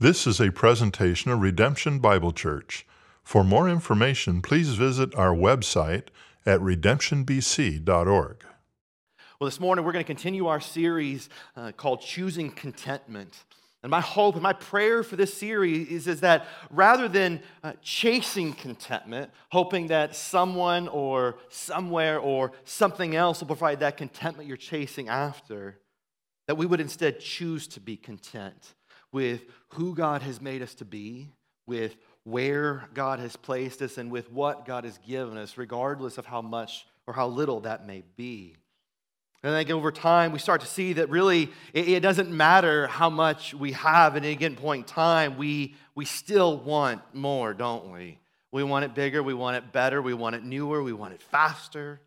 This is a presentation of Redemption Bible Church. For more information, please visit our website at redemptionbc.org. Well, this morning we're going to continue our series uh, called Choosing Contentment. And my hope and my prayer for this series is, is that rather than uh, chasing contentment, hoping that someone or somewhere or something else will provide that contentment you're chasing after, that we would instead choose to be content with who God has made us to be, with where God has placed us, and with what God has given us, regardless of how much or how little that may be. And I think over time, we start to see that really it, it doesn't matter how much we have at any given point in time, we, we still want more, don't we? We want it bigger, we want it better, we want it newer, we want it faster.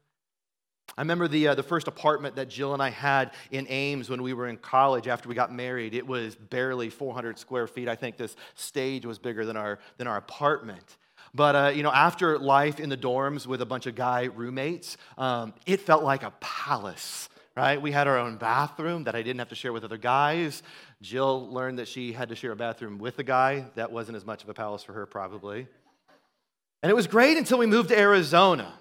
I remember the, uh, the first apartment that Jill and I had in Ames when we were in college after we got married. It was barely 400 square feet. I think this stage was bigger than our, than our apartment. But, uh, you know, after life in the dorms with a bunch of guy roommates, um, it felt like a palace, right? We had our own bathroom that I didn't have to share with other guys. Jill learned that she had to share a bathroom with a guy. That wasn't as much of a palace for her, probably. And it was great until we moved to Arizona.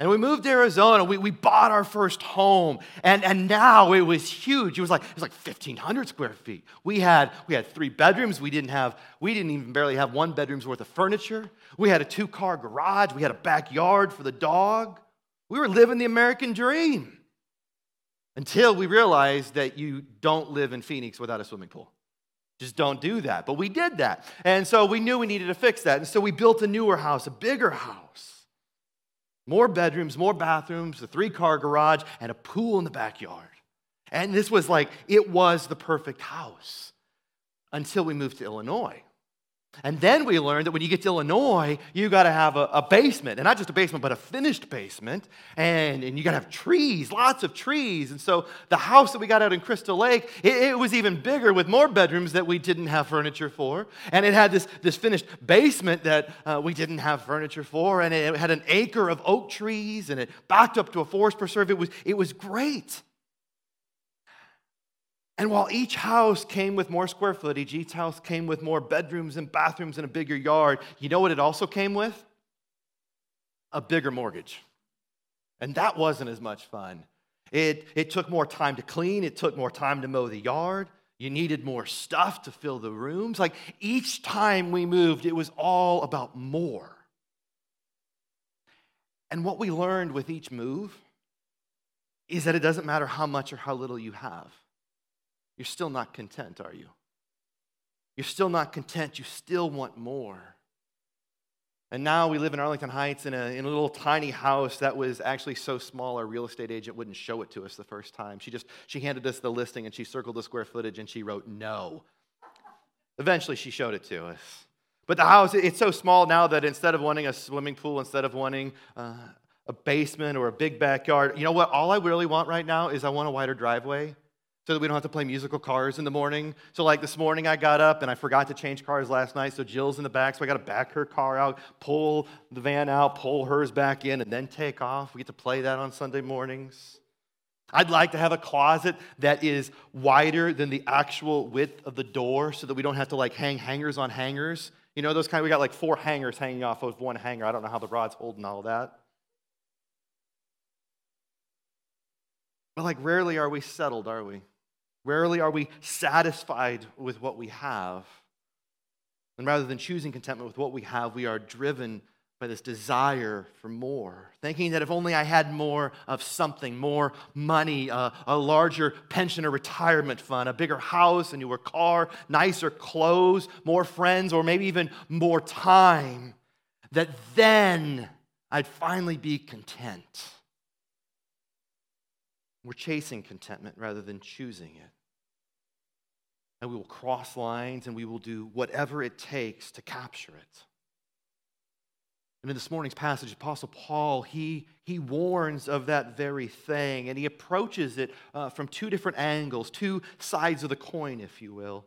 And we moved to Arizona. We, we bought our first home. And, and now it was huge. It was like it was like 1,500 square feet. We had, we had three bedrooms. We didn't have, we didn't even barely have one bedroom's worth of furniture. We had a two-car garage. We had a backyard for the dog. We were living the American dream. Until we realized that you don't live in Phoenix without a swimming pool. Just don't do that. But we did that. And so we knew we needed to fix that. And so we built a newer house, a bigger house. More bedrooms, more bathrooms, a three car garage, and a pool in the backyard. And this was like, it was the perfect house until we moved to Illinois. And then we learned that when you get to Illinois, you got to have a, a, basement, and not just a basement, but a finished basement. And, and you got to have trees, lots of trees. And so the house that we got out in Crystal Lake, it, it, was even bigger with more bedrooms that we didn't have furniture for. And it had this, this finished basement that uh, we didn't have furniture for. And it had an acre of oak trees, and it backed up to a forest preserve. It was, it was great. And while each house came with more square footage, each house came with more bedrooms and bathrooms and a bigger yard, you know what it also came with? A bigger mortgage. And that wasn't as much fun. It, it took more time to clean, it took more time to mow the yard. You needed more stuff to fill the rooms. Like each time we moved, it was all about more. And what we learned with each move is that it doesn't matter how much or how little you have you're still not content, are you? You're still not content. You still want more. And now we live in Arlington Heights in a, in a little tiny house that was actually so small our real estate agent wouldn't show it to us the first time. She just she handed us the listing and she circled the square footage and she wrote no. Eventually she showed it to us. But the house, it's so small now that instead of wanting a swimming pool, instead of wanting uh, a basement or a big backyard, you know what? All I really want right now is I want a wider driveway so that we don't have to play musical cars in the morning. So, like this morning, I got up and I forgot to change cars last night. So, Jill's in the back, so I got to back her car out, pull the van out, pull hers back in, and then take off. We get to play that on Sunday mornings. I'd like to have a closet that is wider than the actual width of the door so that we don't have to like hang hangers on hangers. You know, those kind, we got like four hangers hanging off of one hanger. I don't know how the rod's holding all that. But like, rarely are we settled, are we? Rarely are we satisfied with what we have. And rather than choosing contentment with what we have, we are driven by this desire for more, thinking that if only I had more of something, more money, a larger pension or retirement fund, a bigger house, a newer car, nicer clothes, more friends, or maybe even more time, that then I'd finally be content. We're chasing contentment rather than choosing it and we will cross lines and we will do whatever it takes to capture it. And in this morning's passage, Apostle Paul, he, he warns of that very thing, and he approaches it uh, from two different angles, two sides of the coin, if you will.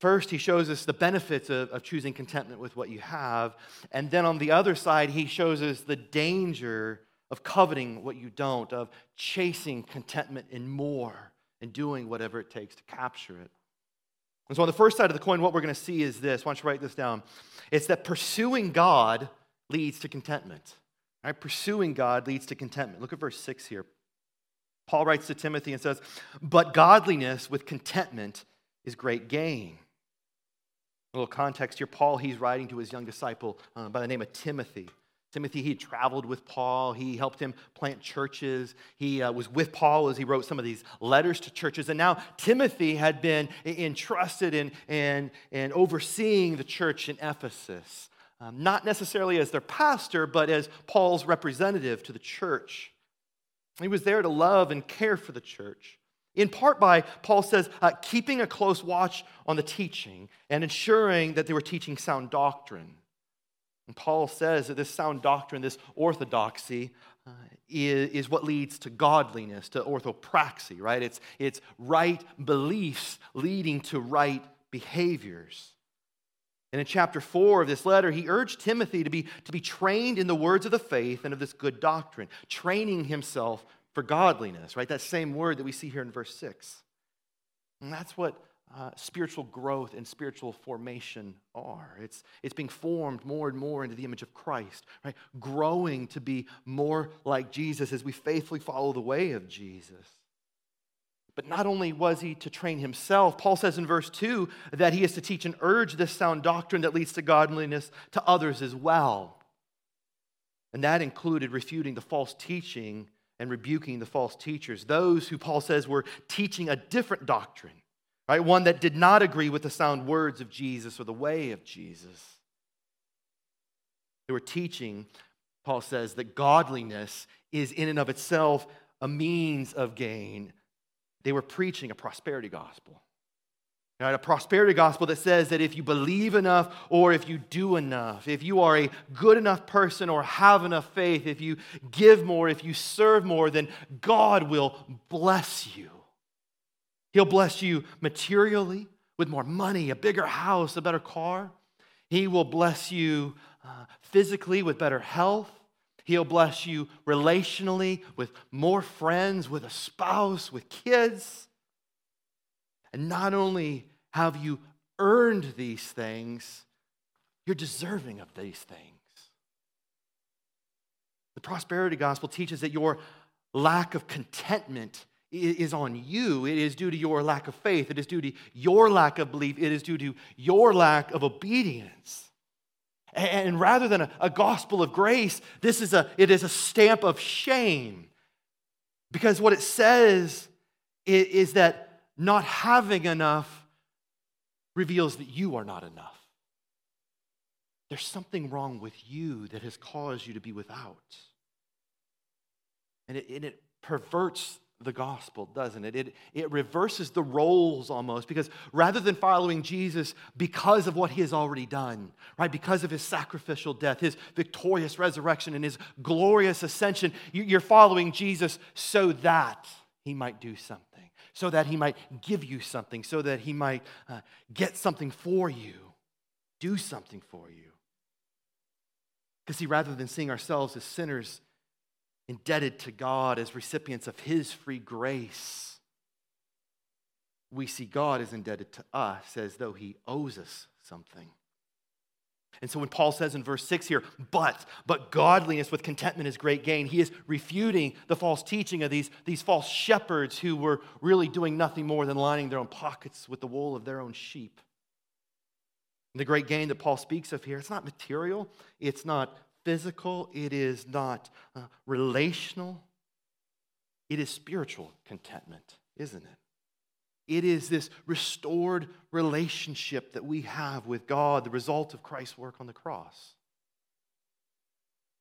First, he shows us the benefits of, of choosing contentment with what you have. And then on the other side, he shows us the danger of coveting what you don't, of chasing contentment in more and doing whatever it takes to capture it. And so, on the first side of the coin, what we're going to see is this. Why don't you write this down? It's that pursuing God leads to contentment. Right? Pursuing God leads to contentment. Look at verse 6 here. Paul writes to Timothy and says, But godliness with contentment is great gain. A little context here Paul, he's writing to his young disciple uh, by the name of Timothy. Timothy, he traveled with Paul. He helped him plant churches. He uh, was with Paul as he wrote some of these letters to churches. And now Timothy had been entrusted in, in, in overseeing the church in Ephesus, um, not necessarily as their pastor, but as Paul's representative to the church. He was there to love and care for the church. In part by, Paul says, uh, keeping a close watch on the teaching and ensuring that they were teaching sound doctrine. And Paul says that this sound doctrine, this orthodoxy, uh, is, is what leads to godliness, to orthopraxy, right? It's, it's right beliefs leading to right behaviors. And in chapter 4 of this letter, he urged Timothy to be, to be trained in the words of the faith and of this good doctrine, training himself for godliness, right? That same word that we see here in verse 6. And that's what uh, spiritual growth and spiritual formation are. It's, it's being formed more and more into the image of Christ, right? Growing to be more like Jesus as we faithfully follow the way of Jesus. But not only was he to train himself, Paul says in verse 2 that he is to teach and urge this sound doctrine that leads to godliness to others as well. And that included refuting the false teaching and rebuking the false teachers, those who Paul says were teaching a different doctrine right? One that did not agree with the sound words of Jesus or the way of Jesus. They were teaching, Paul says, that godliness is in and of itself a means of gain. They were preaching a prosperity gospel. Right, a prosperity gospel that says that if you believe enough or if you do enough, if you are a good enough person or have enough faith, if you give more, if you serve more, then God will bless you. He'll bless you materially with more money, a bigger house, a better car. He will bless you uh, physically with better health. He'll bless you relationally with more friends, with a spouse, with kids. And not only have you earned these things, you're deserving of these things. The prosperity gospel teaches that your lack of contentment is on you. It is due to your lack of faith. It is due to your lack of belief. It is due to your lack of obedience. And rather than a, a gospel of grace, this is a, it is a stamp of shame. Because what it says is, is that not having enough reveals that you are not enough. There's something wrong with you that has caused you to be without. And it, and it perverts the gospel, doesn't it? it? It reverses the roles almost because rather than following Jesus because of what he has already done, right, because of his sacrificial death, his victorious resurrection, and his glorious ascension, you're following Jesus so that he might do something, so that he might give you something, so that he might uh, get something for you, do something for you. Because, see, rather than seeing ourselves as sinners, indebted to God as recipients of His free grace, we see God is indebted to us as though He owes us something. And so when Paul says in verse 6 here, but, but godliness with contentment is great gain, he is refuting the false teaching of these, these false shepherds who were really doing nothing more than lining their own pockets with the wool of their own sheep. The great gain that Paul speaks of here, it's not material, it's not physical, it is not uh, relational, it is spiritual contentment, isn't it? It is this restored relationship that we have with God, the result of Christ's work on the cross.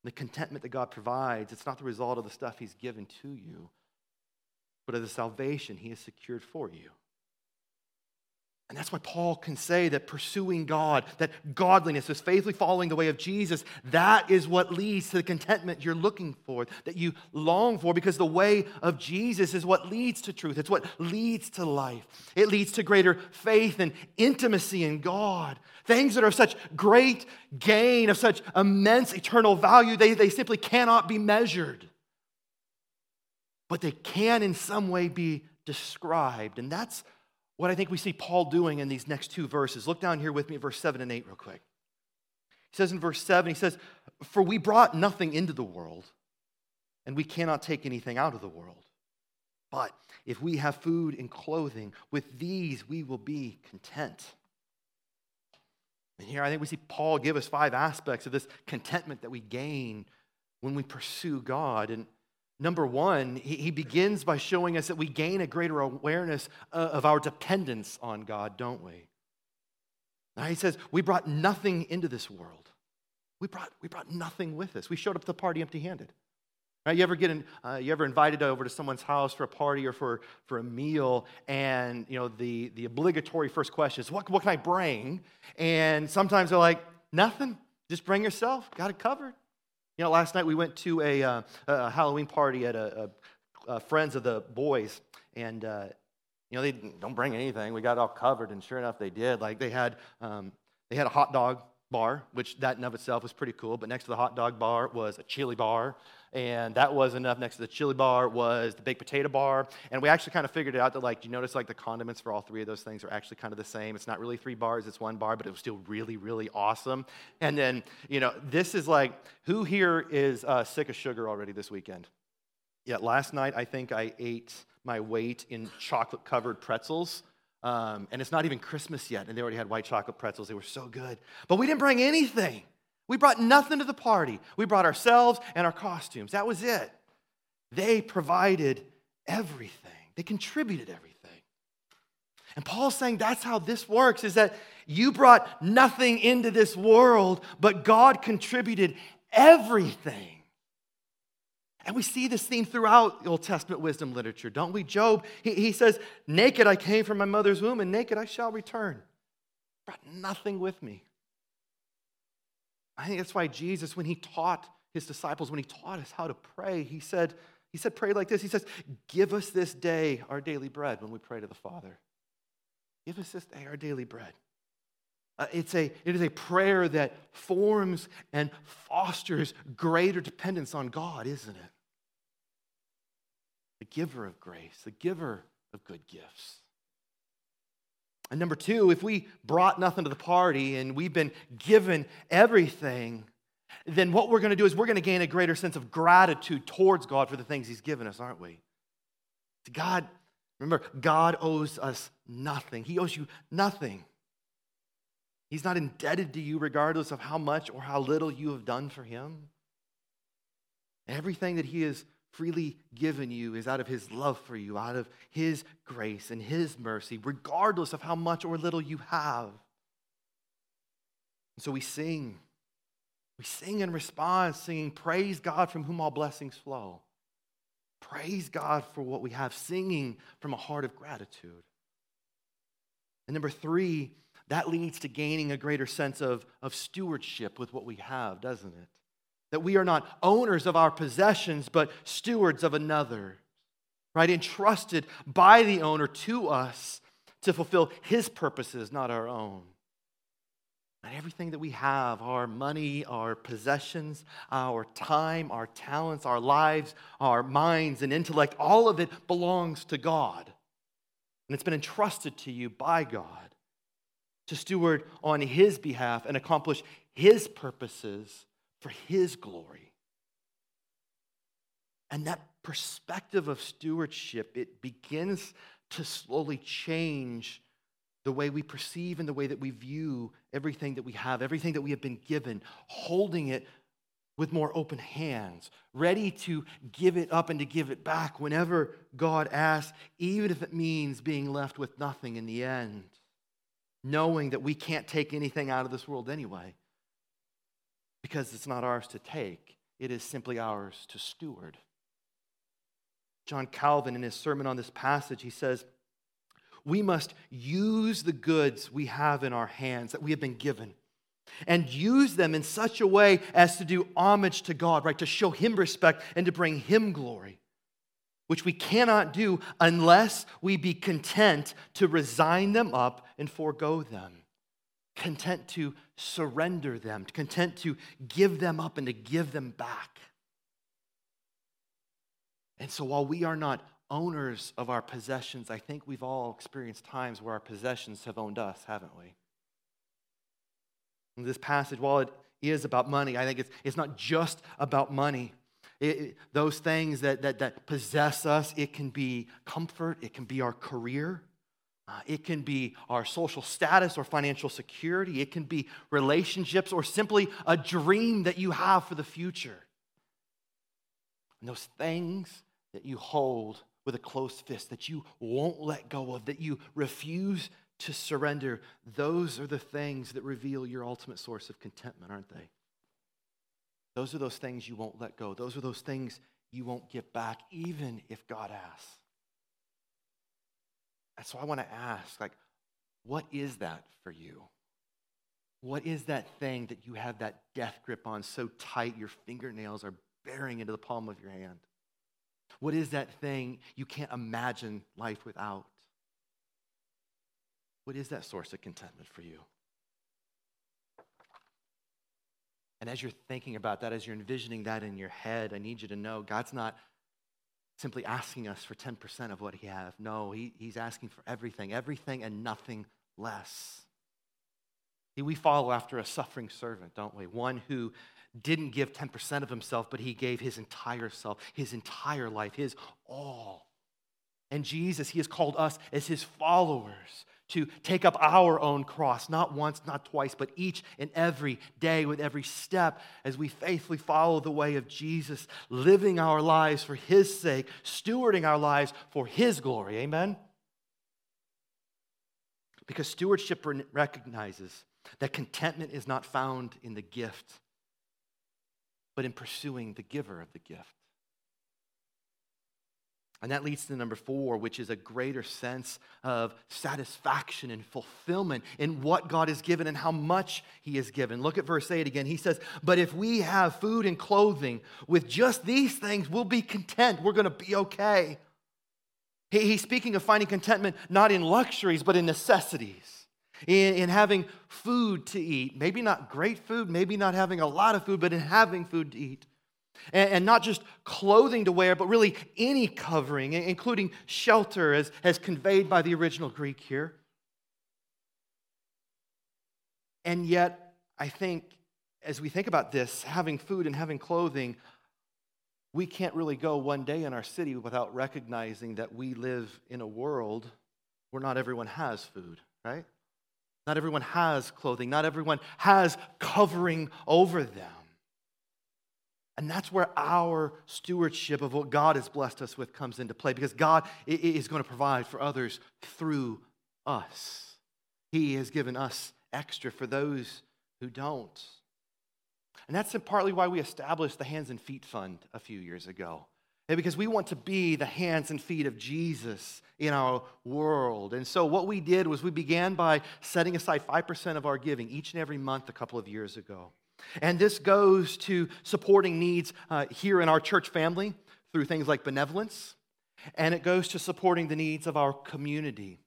The contentment that God provides, it's not the result of the stuff He's given to you, but of the salvation He has secured for you. And that's why Paul can say that pursuing God, that godliness is faithfully following the way of Jesus, that is what leads to the contentment you're looking for, that you long for, because the way of Jesus is what leads to truth. It's what leads to life. It leads to greater faith and intimacy in God. Things that are of such great gain, of such immense eternal value, they, they simply cannot be measured. But they can in some way be described. And that's what I think we see Paul doing in these next two verses. Look down here with me, verse 7 and 8, real quick. He says in verse 7, he says, For we brought nothing into the world, and we cannot take anything out of the world. But if we have food and clothing, with these we will be content. And here I think we see Paul give us five aspects of this contentment that we gain when we pursue God. And Number one, he, begins by showing us that we gain a greater awareness uh, of our dependence on God, don't we? Now he says, We brought nothing into this world. We brought, we brought nothing with us. We showed up to the party empty handed. Right? You ever get in, uh, you ever invited over to someone's house for a party or for, for a meal, and you know the, the obligatory first question is, what, what can I bring? And sometimes they're like, nothing. Just bring yourself. Got it covered. You know, last night we went to a, uh, a Halloween party at a, a, a, friends of the boys, and uh, you know they don't bring anything. We got all covered, and sure enough, they did. Like they had um, they had a hot dog bar, which that in of itself was pretty cool. But next to the hot dog bar was a chili bar, and that was enough. Next to the chili bar was the baked potato bar, and we actually kind of figured it out that like, do you notice like the condiments for all three of those things are actually kind of the same. It's not really three bars, it's one bar, but it was still really, really awesome. And then you know, this is like, who here is uh, sick of sugar already this weekend? Yeah, last night I think I ate my weight in chocolate covered pretzels. Um, and it's not even Christmas yet, and they already had white chocolate pretzels. They were so good. But we didn't bring anything. We brought nothing to the party. We brought ourselves and our costumes. That was it. They provided everything, they contributed everything. And Paul's saying that's how this works is that you brought nothing into this world, but God contributed everything. And we see this theme throughout the Old Testament wisdom literature, don't we? Job, he, he says, Naked I came from my mother's womb, and naked I shall return. Brought nothing with me. I think that's why Jesus, when he taught his disciples, when he taught us how to pray, he said, he said, pray like this. He says, Give us this day our daily bread when we pray to the Father. Give us this day our daily bread. Uh, it's a, it is a prayer that forms and fosters greater dependence on God, isn't it? The giver of grace, the giver of good gifts. And number two, if we brought nothing to the party and we've been given everything, then what we're going to do is we're going to gain a greater sense of gratitude towards God for the things He's given us, aren't we? God, remember, God owes us nothing. He owes you nothing. He's not indebted to you regardless of how much or how little you have done for Him. Everything that He has freely given you is out of his love for you, out of his grace and his mercy, regardless of how much or little you have. And so we sing. We sing in response, singing, Praise God from whom all blessings flow. Praise God for what we have, singing from a heart of gratitude. And number three, that leads to gaining a greater sense of, of stewardship with what we have, doesn't it? That we are not owners of our possessions, but stewards of another, right? Entrusted by the owner to us to fulfill his purposes, not our own. And everything that we have our money, our possessions, our time, our talents, our lives, our minds, and intellect all of it belongs to God. And it's been entrusted to you by God to steward on His behalf and accomplish His purposes for His glory. And that perspective of stewardship, it begins to slowly change the way we perceive and the way that we view everything that we have, everything that we have been given, holding it with more open hands, ready to give it up and to give it back whenever God asks, even if it means being left with nothing in the end, knowing that we can't take anything out of this world anyway because it's not ours to take, it is simply ours to steward. John Calvin, in his sermon on this passage, he says, We must use the goods we have in our hands that we have been given and use them in such a way as to do homage to God, right? To show Him respect and to bring Him glory, which we cannot do unless we be content to resign them up and forego them content to surrender them, content to give them up and to give them back. And so while we are not owners of our possessions, I think we've all experienced times where our possessions have owned us, haven't we? In this passage, while it is about money, I think it's, it's not just about money. It, it, those things that, that, that possess us, it can be comfort, it can be our career, uh, it can be our social status or financial security, it can be relationships or simply a dream that you have for the future. And those things that you hold with a closed fist, that you won't let go of, that you refuse to surrender, those are the things that reveal your ultimate source of contentment, aren't they? Those are those things you won't let go. Those are those things you won't give back, even if God asks. And so I want to ask, like, what is that for you? What is that thing that you have that death grip on so tight your fingernails are bearing into the palm of your hand? What is that thing you can't imagine life without? What is that source of contentment for you? And as you're thinking about that, as you're envisioning that in your head, I need you to know God's not simply asking us for 10% of what He has. No, he, He's asking for everything, everything and nothing less. We follow after a suffering servant, don't we? One who didn't give 10% of himself, but he gave his entire self, his entire life, his all. And Jesus, he has called us as his followers to take up our own cross, not once, not twice, but each and every day with every step as we faithfully follow the way of Jesus, living our lives for his sake, stewarding our lives for his glory. Amen? Because stewardship recognizes that contentment is not found in the gift, but in pursuing the giver of the gift. And that leads to number four, which is a greater sense of satisfaction and fulfillment in what God has given and how much He has given. Look at verse 8 again. He says, But if we have food and clothing, with just these things, we'll be content. We're going to be okay. He's speaking of finding contentment not in luxuries, but in necessities, in, in having food to eat. Maybe not great food, maybe not having a lot of food, but in having food to eat. And, not just clothing to wear, but really any covering, including shelter, as, as conveyed by the original Greek here. And yet, I think as we think about this, having food and having clothing, we can't really go one day in our city without recognizing that we live in a world where not everyone has food, right? Not everyone has clothing. Not everyone has covering over them. And that's where our stewardship of what God has blessed us with comes into play because God is going to provide for others through us. He has given us extra for those who don't. And that's partly why we established the Hands and Feet Fund a few years ago. Because we want to be the hands and feet of Jesus in our world. And so, what we did was we began by setting aside 5% of our giving each and every month a couple of years ago. And this goes to supporting needs uh, here in our church family through things like benevolence. And it goes to supporting the needs of our community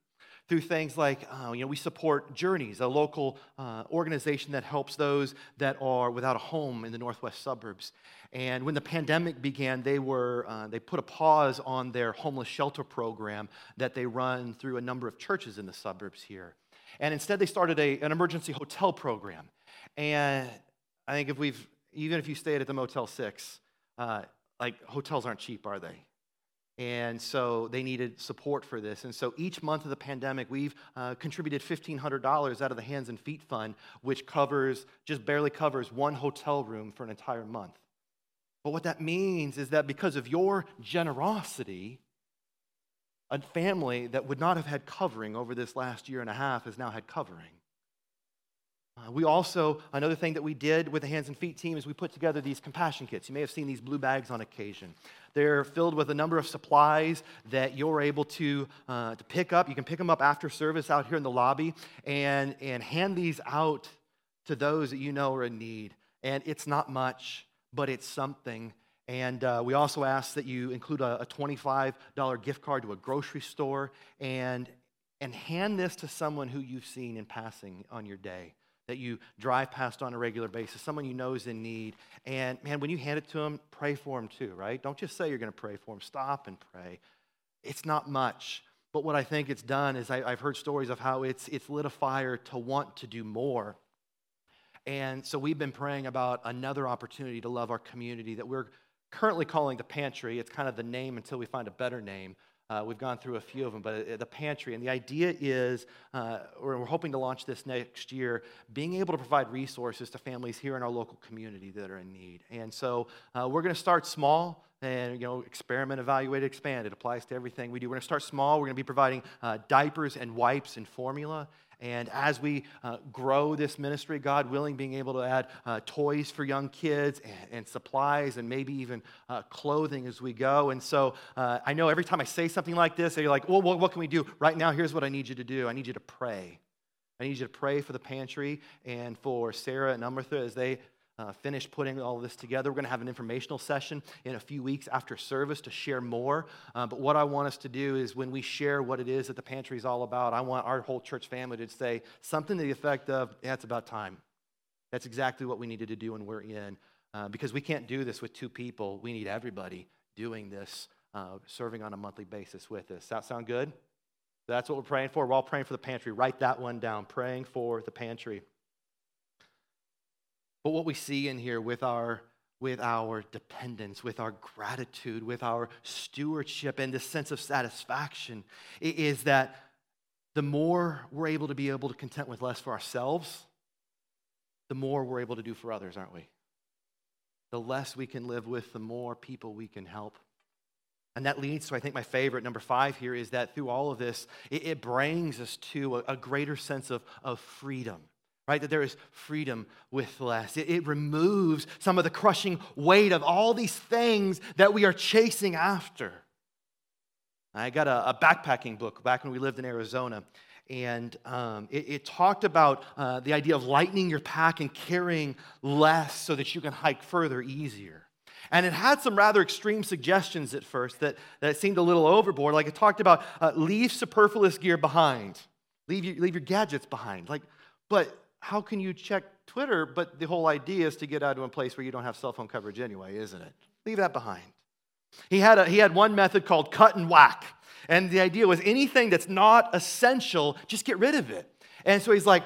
through things like, uh, you know, we support Journeys, a local uh, organization that helps those that are without a home in the northwest suburbs. And when the pandemic began, they were uh, they put a pause on their homeless shelter program that they run through a number of churches in the suburbs here. And instead, they started a, an emergency hotel program. And I think if we've, even if you stayed at the Motel 6, uh, like hotels aren't cheap, are they? And so they needed support for this. And so each month of the pandemic, we've uh, contributed $1,500 out of the Hands and Feet Fund, which covers, just barely covers one hotel room for an entire month. But what that means is that because of your generosity, a family that would not have had covering over this last year and a half has now had covering. Uh, we also, another thing that we did with the Hands and Feet team is we put together these compassion kits. You may have seen these blue bags on occasion. They're filled with a number of supplies that you're able to, uh, to pick up. You can pick them up after service out here in the lobby and, and hand these out to those that you know are in need. And it's not much, but it's something. And uh, we also ask that you include a, a $25 gift card to a grocery store and, and hand this to someone who you've seen in passing on your day that you drive past on a regular basis, someone you know is in need. And man, when you hand it to them, pray for them too, right? Don't just say you're going to pray for them. Stop and pray. It's not much. But what I think it's done is I, have heard stories of how it's, it's lit a fire to want to do more. And so we've been praying about another opportunity to love our community that we're currently calling the pantry. It's kind of the name until we find a better name. Uh, we've gone through a few of them, but uh, the pantry. And the idea is uh, we're, we're hoping to launch this next year, being able to provide resources to families here in our local community that are in need. And so uh, we're going to start small and you know experiment evaluate expand it applies to everything we do we're going to start small we're going to be providing uh, diapers and wipes and formula and as we uh, grow this ministry, God willing, being able to add uh, toys for young kids and, and, supplies and maybe even uh, clothing as we go. And so uh, I know every time I say something like this, you're like, well, what, what can we do? Right now, here's what I need you to do I need you to pray. I need you to pray for the pantry and for Sarah and Amrita as they uh, finished putting all this together. We're going to have an informational session in a few weeks after service to share more. Uh, but what I want us to do is when we share what it is that the pantry is all about, I want our whole church family to say something to the effect of, yeah, it's about time. That's exactly what we needed to do and we're in. Uh, because we can't do this with two people. We need everybody doing this, uh, serving on a monthly basis with us. That sound good? That's what we're praying for. We're all praying for the pantry. Write that one down. Praying for the pantry. But what we see in here with our with our dependence, with our gratitude, with our stewardship, and this sense of satisfaction is that the more we're able to be able to content with less for ourselves, the more we're able to do for others, aren't we? The less we can live with, the more people we can help. And that leads to, I think, my favorite, number five here, is that through all of this, it, brings us to a, a greater sense of, of freedom right? That there is freedom with less. It, it, removes some of the crushing weight of all these things that we are chasing after. I got a, a backpacking book back when we lived in Arizona, and um, it, it, talked about uh, the idea of lightening your pack and carrying less so that you can hike further easier. And it had some rather extreme suggestions at first that, that seemed a little overboard. Like it talked about uh, leave superfluous gear behind, leave your, leave your gadgets behind. Like, but how can you check Twitter? But the whole idea is to get out to a place where you don't have cell phone coverage anyway, isn't it? Leave that behind. He had, a, he had one method called cut and whack. And the idea was anything that's not essential, just get rid of it. And so he's like,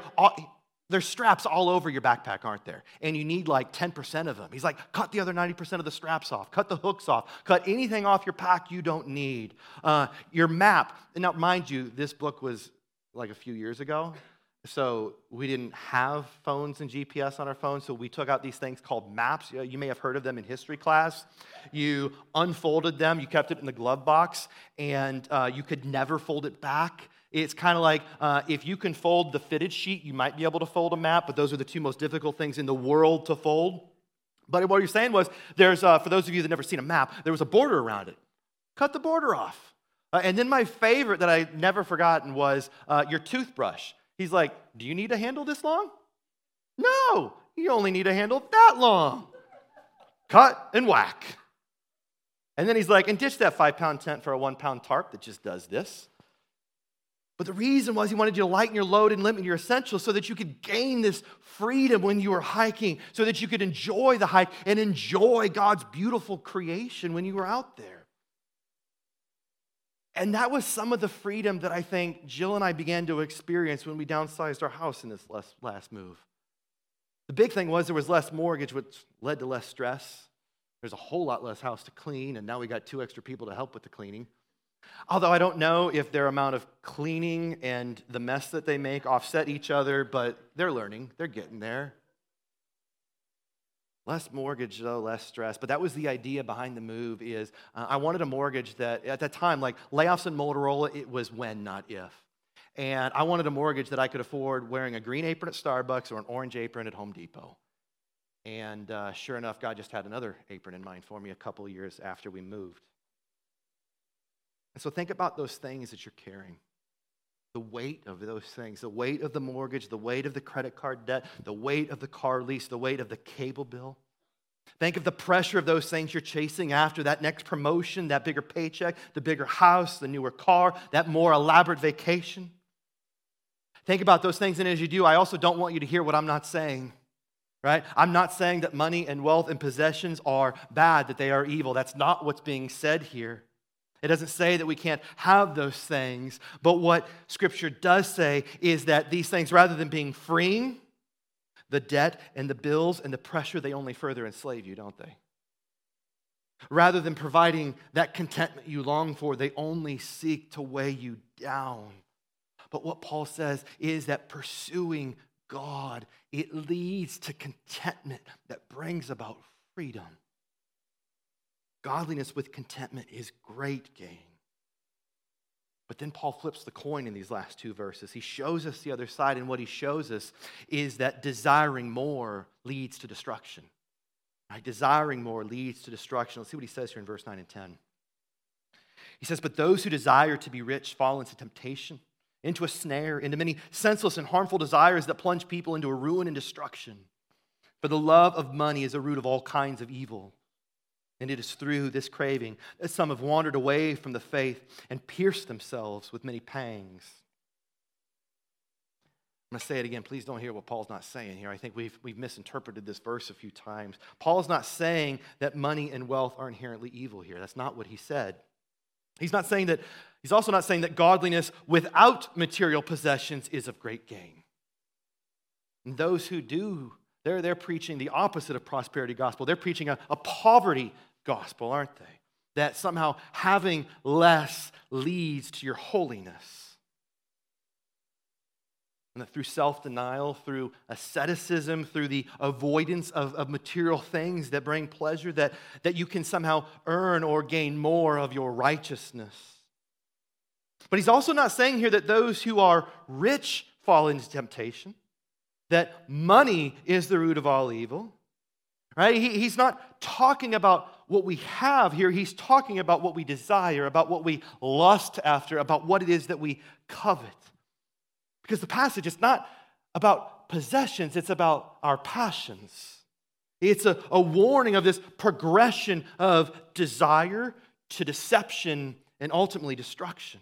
there's straps all over your backpack, aren't there? And you need like 10% of them. He's like, cut the other 90% of the straps off, cut the hooks off, cut anything off your pack you don't need. Uh, your map, And now mind you, this book was like a few years ago. So we didn't have phones and GPS on our phones, so we took out these things called maps. You may have heard of them in history class. You unfolded them, you kept it in the glove box, and uh, you could never fold it back. It's kind of like uh, if you can fold the fitted sheet, you might be able to fold a map, but those are the two most difficult things in the world to fold. But what you're saying was, there's, uh, for those of you that never seen a map, there was a border around it. Cut the border off. Uh, and then my favorite that I never forgotten was uh, your toothbrush. He's like, Do you need a handle this long? No, you only need a handle that long. Cut and whack. And then he's like, And ditch that five pound tent for a one pound tarp that just does this. But the reason was he wanted you to lighten your load and limit your essentials so that you could gain this freedom when you were hiking, so that you could enjoy the hike and enjoy God's beautiful creation when you were out there. And that was some of the freedom that I think Jill and I began to experience when we downsized our house in this last move. The big thing was there was less mortgage, which led to less stress. There's a whole lot less house to clean, and now we got two extra people to help with the cleaning. Although I don't know if their amount of cleaning and the mess that they make offset each other, but they're learning, they're getting there. Less mortgage, though, less stress. But that was the idea behind the move is uh, I wanted a mortgage that, at that time, like layoffs in Motorola, it was when, not if. And I wanted a mortgage that I could afford wearing a green apron at Starbucks or an orange apron at Home Depot. And uh, sure enough, God just had another apron in mind for me a couple years after we moved. And so think about those things that you're carrying the weight of those things the weight of the mortgage, the weight of the credit card debt, the weight of the car lease, the weight of the cable bill. Think of the pressure of those things you're chasing after that next promotion, that bigger paycheck, the bigger house, the newer car, that more elaborate vacation. Think about those things, and as you do, I also don't want you to hear what I'm not saying, right? I'm not saying that money and wealth and possessions are bad, that they are evil. That's not what's being said here. It doesn't say that we can't have those things, but what Scripture does say is that these things, rather than being freeing, the debt and the bills and the pressure, they only further enslave you, don't they? Rather than providing that contentment you long for, they only seek to weigh you down. But what Paul says is that pursuing God, it leads to contentment that brings about freedom. Godliness with contentment is great gain. But then Paul flips the coin in these last two verses. He shows us the other side, and what he shows us is that desiring more leads to destruction. Right? Desiring more leads to destruction. Let's see what he says here in verse 9 and 10. He says, But those who desire to be rich fall into temptation, into a snare, into many senseless and harmful desires that plunge people into a ruin and destruction. For the love of money is a root of all kinds of evil. And it is through this craving that some have wandered away from the faith and pierced themselves with many pangs. I'm going to say it again. Please don't hear what Paul's not saying here. I think we've, we've misinterpreted this verse a few times. Paul's not saying that money and wealth are inherently evil here. That's not what he said. He's not saying that, he's also not saying that godliness without material possessions is of great gain. And those who do, they're, they're preaching the opposite of prosperity gospel. They're preaching a, a poverty gospel, aren't they? That somehow having less leads to your holiness. And that through self denial, through asceticism, through the avoidance of, of material things that bring pleasure, that, that you can somehow earn or gain more of your righteousness. But he's also not saying here that those who are rich fall into temptation, that money is the root of all evil. Right? He, he's not talking about what we have here. He's talking about what we desire, about what we lust after, about what it is that we covet. Because the passage is not about possessions, it's about our passions. It's a, a warning of this progression of desire to deception and ultimately destruction.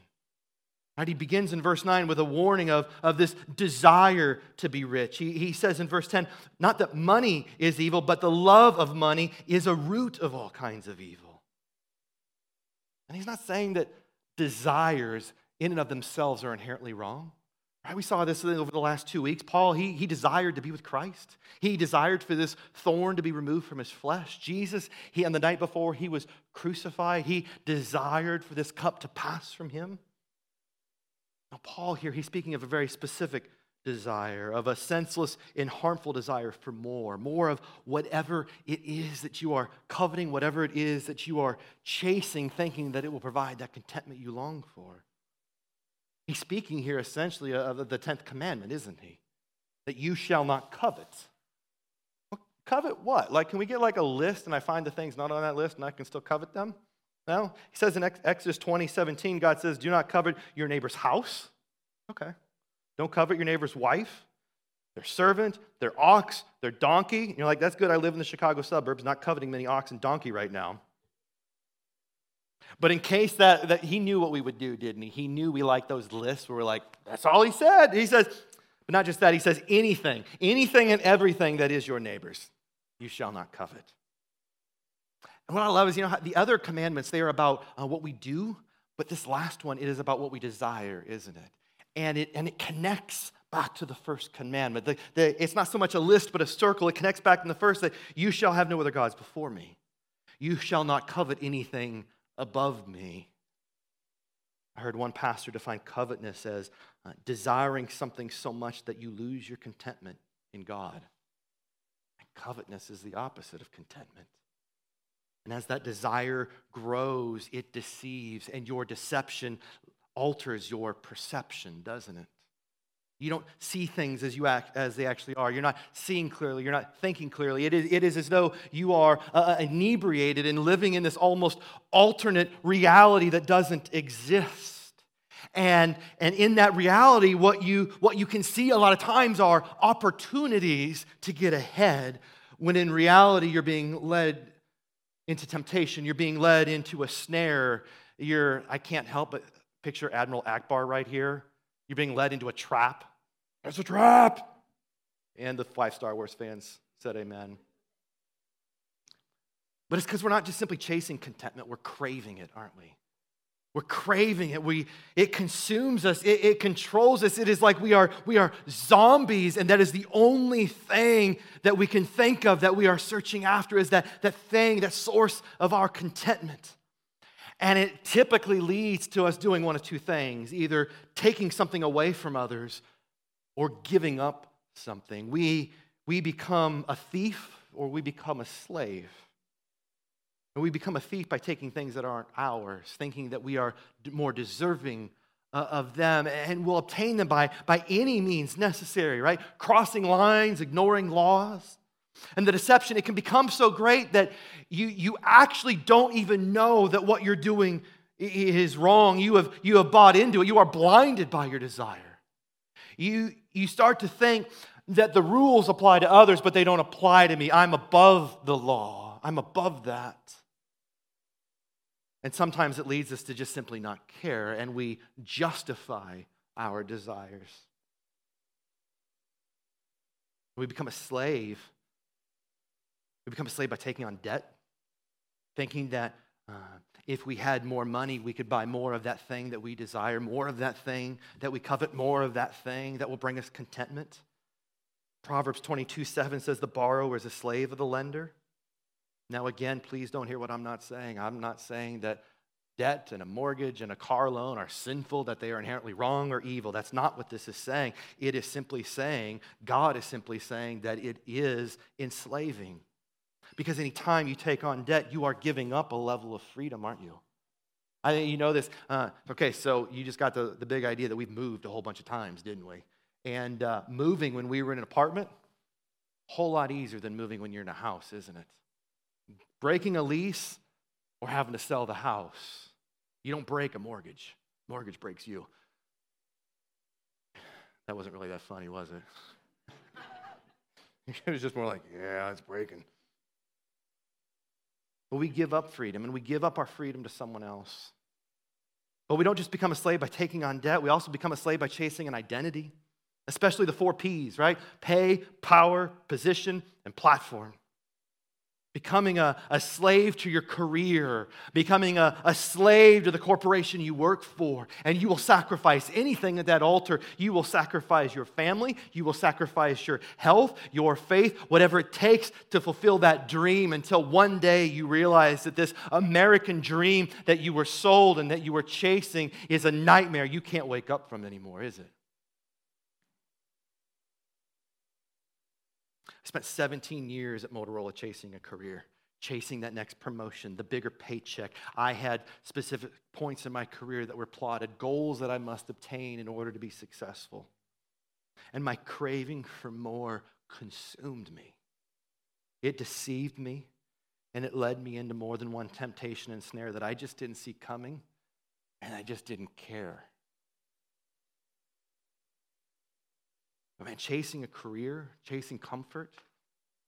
Right? He begins in verse 9 with a warning of, of this desire to be rich. He, he says in verse 10, not that money is evil, but the love of money is a root of all kinds of evil. And he's not saying that desires in and of themselves are inherently wrong. Right? We saw this over the last two weeks. Paul, he, he desired to be with Christ. He desired for this thorn to be removed from his flesh. Jesus, he on the night before he was crucified, he desired for this cup to pass from him. Now, Paul here, he's speaking of a very specific desire, of a senseless and harmful desire for more, more of whatever it is that you are coveting, whatever it is that you are chasing, thinking that it will provide that contentment you long for. He's speaking here essentially of the 10th commandment, isn't he? That you shall not covet. Well, covet what? Like, can we get like a list and I find the things not on that list and I can still covet them? No. He says in Exodus 20, 17, God says, Do not covet your neighbor's house. Okay. Don't covet your neighbor's wife, their servant, their ox, their donkey. And you're like, That's good. I live in the Chicago suburbs, not coveting many ox and donkey right now. But in case that, that he knew what we would do, didn't he? He knew we liked those lists where we're like, that's all he said. He says, but not just that, he says, anything, anything and everything that is your neighbor's, you shall not covet. And what I love is, you know, the other commandments, they are about uh, what we do, but this last one, it is about what we desire, isn't it? And it, and it connects back to the first commandment. The, the, it's not so much a list, but a circle. It connects back in the first that you shall have no other gods before me. You shall not covet anything above me. I heard one pastor define covetousness as uh, desiring something so much that you lose your contentment in God. And covetousness is the opposite of contentment. And as that desire grows, it deceives, and your deception alters your perception, doesn't it? You don't see things as, you act, as they actually are. You're not seeing clearly. You're not thinking clearly. It is, it is as though you are uh, uh inebriated and living in this almost alternate reality that doesn't exist. And, and in that reality, what you, what you can see a lot of times are opportunities to get ahead, when in reality, you're being led into temptation. You're being led into a snare. You're, I can't help but picture Admiral Ackbar right here. You're being led into a trap. There's a trap. And the five Star Wars fans said amen. But it's because we're not just simply chasing contentment, we're craving it, aren't we? We're craving it. We, it consumes us. It, it, controls us. It is like we are, we are zombies, and that is the only thing that we can think of that we are searching after is that, that thing, that source of our contentment. And it typically leads to us doing one of two things either taking something away from others or giving up something. We, we become a thief or we become a slave. And we become a thief by taking things that aren't ours, thinking that we are more deserving uh, of them, and we'll obtain them by, by any means necessary, right? Crossing lines, ignoring laws. And the deception, it can become so great that you, you actually don't even know that what you're doing is wrong. You have, you have bought into it. You are blinded by your desire. You, you start to think that the rules apply to others, but they don't apply to me. I'm above the law, I'm above that. And sometimes it leads us to just simply not care, and we justify our desires. We become a slave. We become a slave by taking on debt, thinking that uh, if we had more money, we could buy more of that thing that we desire, more of that thing that we covet, more of that thing that will bring us contentment. Proverbs 22 7 says, The borrower is a slave of the lender. Now, again, please don't hear what I'm not saying. I'm not saying that debt and a mortgage and a car loan are sinful, that they are inherently wrong or evil. That's not what this is saying. It is simply saying, God is simply saying that it is enslaving. Because anytime you take on debt, you are giving up a level of freedom, aren't you? I think you know this. Uh, okay, so you just got the, the big idea that we've moved a whole bunch of times, didn't we? And uh, moving when we were in an apartment, a whole lot easier than moving when you're in a house, isn't it? Breaking a lease or having to sell the house. You don't break a mortgage, mortgage breaks you. That wasn't really that funny, was it? it was just more like, yeah, it's breaking. But we give up freedom and we give up our freedom to someone else. But we don't just become a slave by taking on debt, we also become a slave by chasing an identity, especially the four P's, right? Pay, power, position, and platform becoming a, a slave to your career, becoming a, a slave to the corporation you work for, and you will sacrifice anything at that altar. You will sacrifice your family, you will sacrifice your health, your faith, whatever it takes to fulfill that dream until one day you realize that this American dream that you were sold and that you were chasing is a nightmare you can't wake up from anymore, is it? I spent 17 years at Motorola chasing a career, chasing that next promotion, the bigger paycheck. I had specific points in my career that were plotted, goals that I must obtain in order to be successful. And my craving for more consumed me. It deceived me, and it led me into more than one temptation and snare that I just didn't see coming, and I just didn't care. But man, chasing a career, chasing comfort,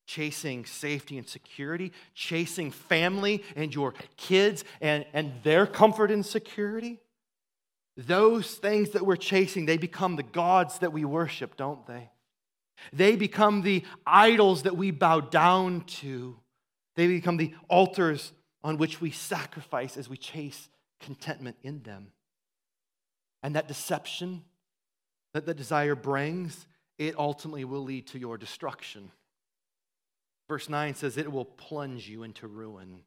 chasing safety and security, chasing family and your kids and, and their comfort and security, those things that we're chasing, they become the gods that we worship, don't they? They become the idols that we bow down to. They become the altars on which we sacrifice as we chase contentment in them. And that deception that the desire brings it ultimately will lead to your destruction. Verse 9 says it will plunge you into ruin.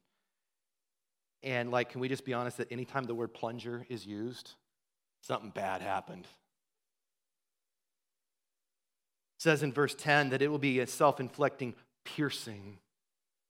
And, like, can we just be honest that anytime the word plunger is used, something bad happened? It says in verse 10 that it will be a self inflicting piercing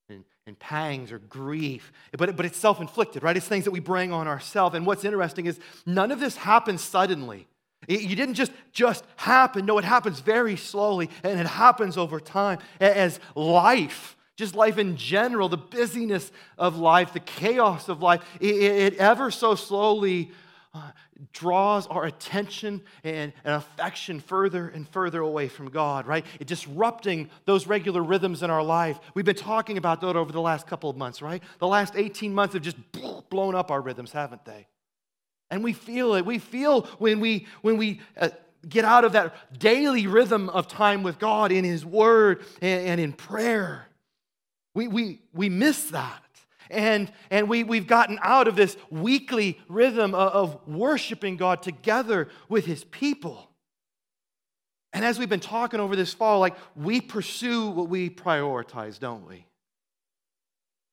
and, and, pangs or grief. But, but it's self inflicted, right? It's things that we bring on ourselves. And what's interesting is none of this happens suddenly. You didn't just just happen. No, it happens very slowly and it happens over time as life, just life in general, the busyness of life, the chaos of life, it, it ever so slowly uh, draws our attention and, and affection further and further away from God, right? It disrupting those regular rhythms in our life. We've been talking about that over the last couple of months, right? The last 18 months have just blown up our rhythms, haven't they? And we feel it. We feel when we, when we uh, get out of that daily rhythm of time with God in His Word and, and in prayer. We, we, we miss that. And, and we, we've gotten out of this weekly rhythm of, of worshiping God together with His people. And as we've been talking over this fall, like we pursue what we prioritize, don't we?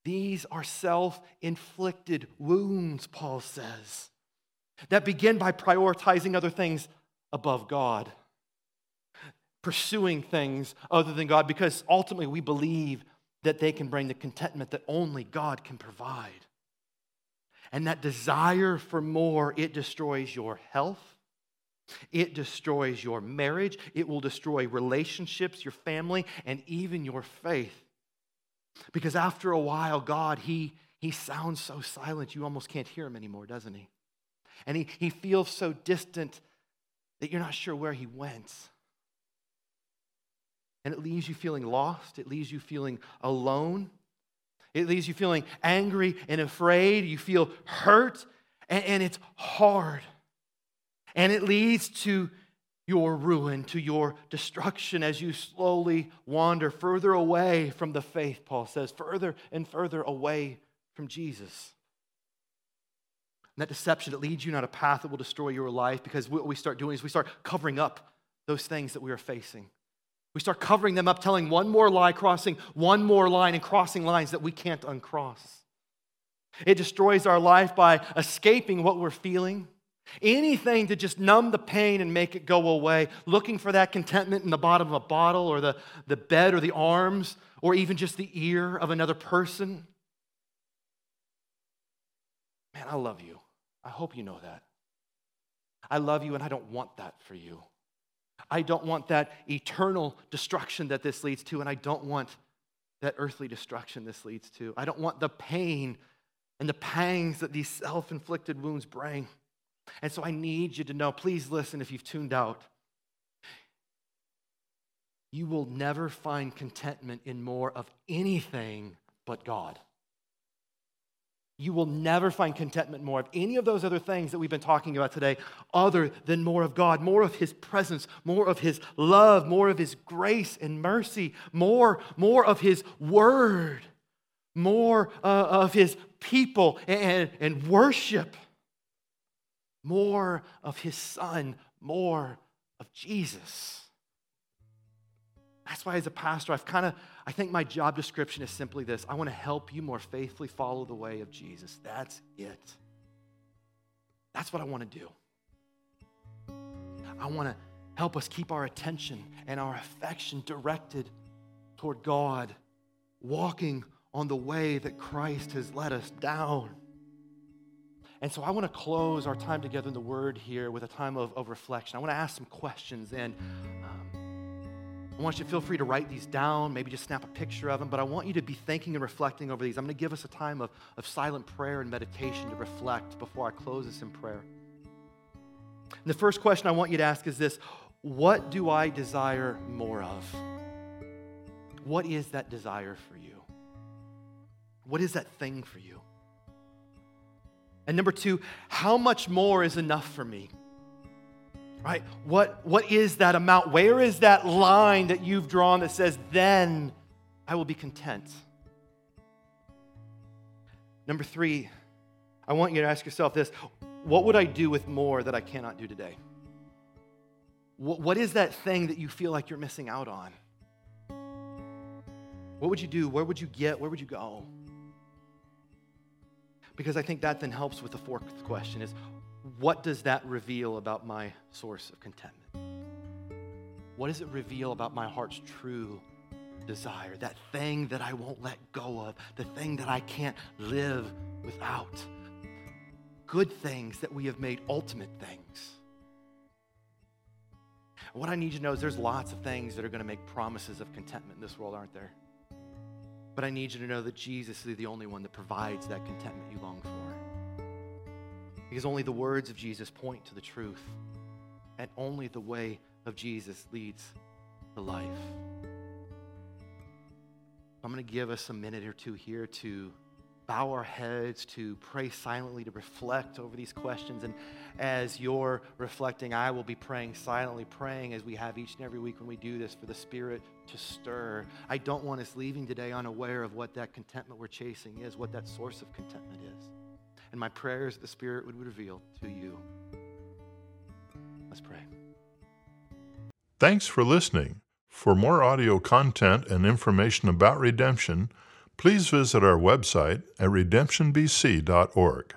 These are self inflicted wounds, Paul says, that begin by prioritizing other things above God, pursuing things other than God, because ultimately we believe that they can bring the contentment that only God can provide. And that desire for more, it destroys your health. It destroys your marriage. It will destroy relationships, your family, and even your faith. Because after a while, God, He, he sounds so silent, you almost can't hear Him anymore, doesn't He? And He, he feels so distant that you're not sure where He went. And it leaves you feeling lost, it leaves you feeling alone, it leaves you feeling angry and afraid, you feel hurt, and, and it's hard. And it leads to your ruin, to your destruction as you slowly wander further away from the faith, Paul says, further and further away from Jesus. And that deception, it leads you on a path that will destroy your life because what we start doing is we start covering up those things that we are facing. We start covering them up, telling one more lie, crossing one more line, and crossing lines that we can't uncross. It destroys our life by escaping what we're feeling Anything to just numb the pain and make it go away, looking for that contentment in the bottom of a bottle or the, the bed or the arms or even just the ear of another person. Man, I love you. I hope you know that. I love you and I don't want that for you. I don't want that eternal destruction that this leads to, and I don't want that earthly destruction this leads to. I don't want the pain and the pangs that these self inflicted wounds bring. And so I need you to know please listen if you've tuned out. You will never find contentment in more of anything but God. You will never find contentment more of any of those other things that we've been talking about today, other than more of God, more of His presence, more of His love, more of His grace and mercy, more, more of His word, more uh, of His people and, and worship more of his son, more of Jesus. That's why, as a pastor, I've kind of, I think my job description is simply this I want to help you more faithfully follow the way of Jesus. That's it. That's what I want to do. I want to help us keep our attention and our affection directed toward God, walking on the way that Christ has led us down. And so I want to close our time together in the Word here with a time of, of reflection. I want to ask some questions, and um, I want you to feel free to write these down, maybe just snap a picture of them, but I want you to be thinking and reflecting over these. I'm going to give us a time of, of silent prayer and meditation to reflect before I close this in prayer. And the first question I want you to ask is this What do I desire more of? What is that desire for you? What is that thing for you? And number two, how much more is enough for me? Right? What, what is that amount? Where is that line that you've drawn that says, then I will be content? Number three, I want you to ask yourself this what would I do with more that I cannot do today? What, what is that thing that you feel like you're missing out on? What would you do? Where would you get? Where would you go? Because I think that then helps with the fourth question is what does that reveal about my source of contentment? What does it reveal about my heart's true desire? That thing that I won't let go of, the thing that I can't live without. Good things that we have made ultimate things. What I need you to know is there's lots of things that are going to make promises of contentment in this world, aren't there? But I need you to know that Jesus is the only one that provides that contentment you long for. Because only the words of Jesus point to the truth, and only the way of Jesus leads to life. I'm going to give us a minute or two here to bow our heads, to pray silently, to reflect over these questions. And as you're reflecting, I will be praying silently, praying as we have each and every week when we do this for the Spirit to stir. I don't want us leaving today unaware of what that contentment we're chasing is, what that source of contentment is. And my prayer is the Spirit would reveal to you. Let's pray. Thanks for listening. For more audio content and information about redemption, please visit our website at redemptionbc.org.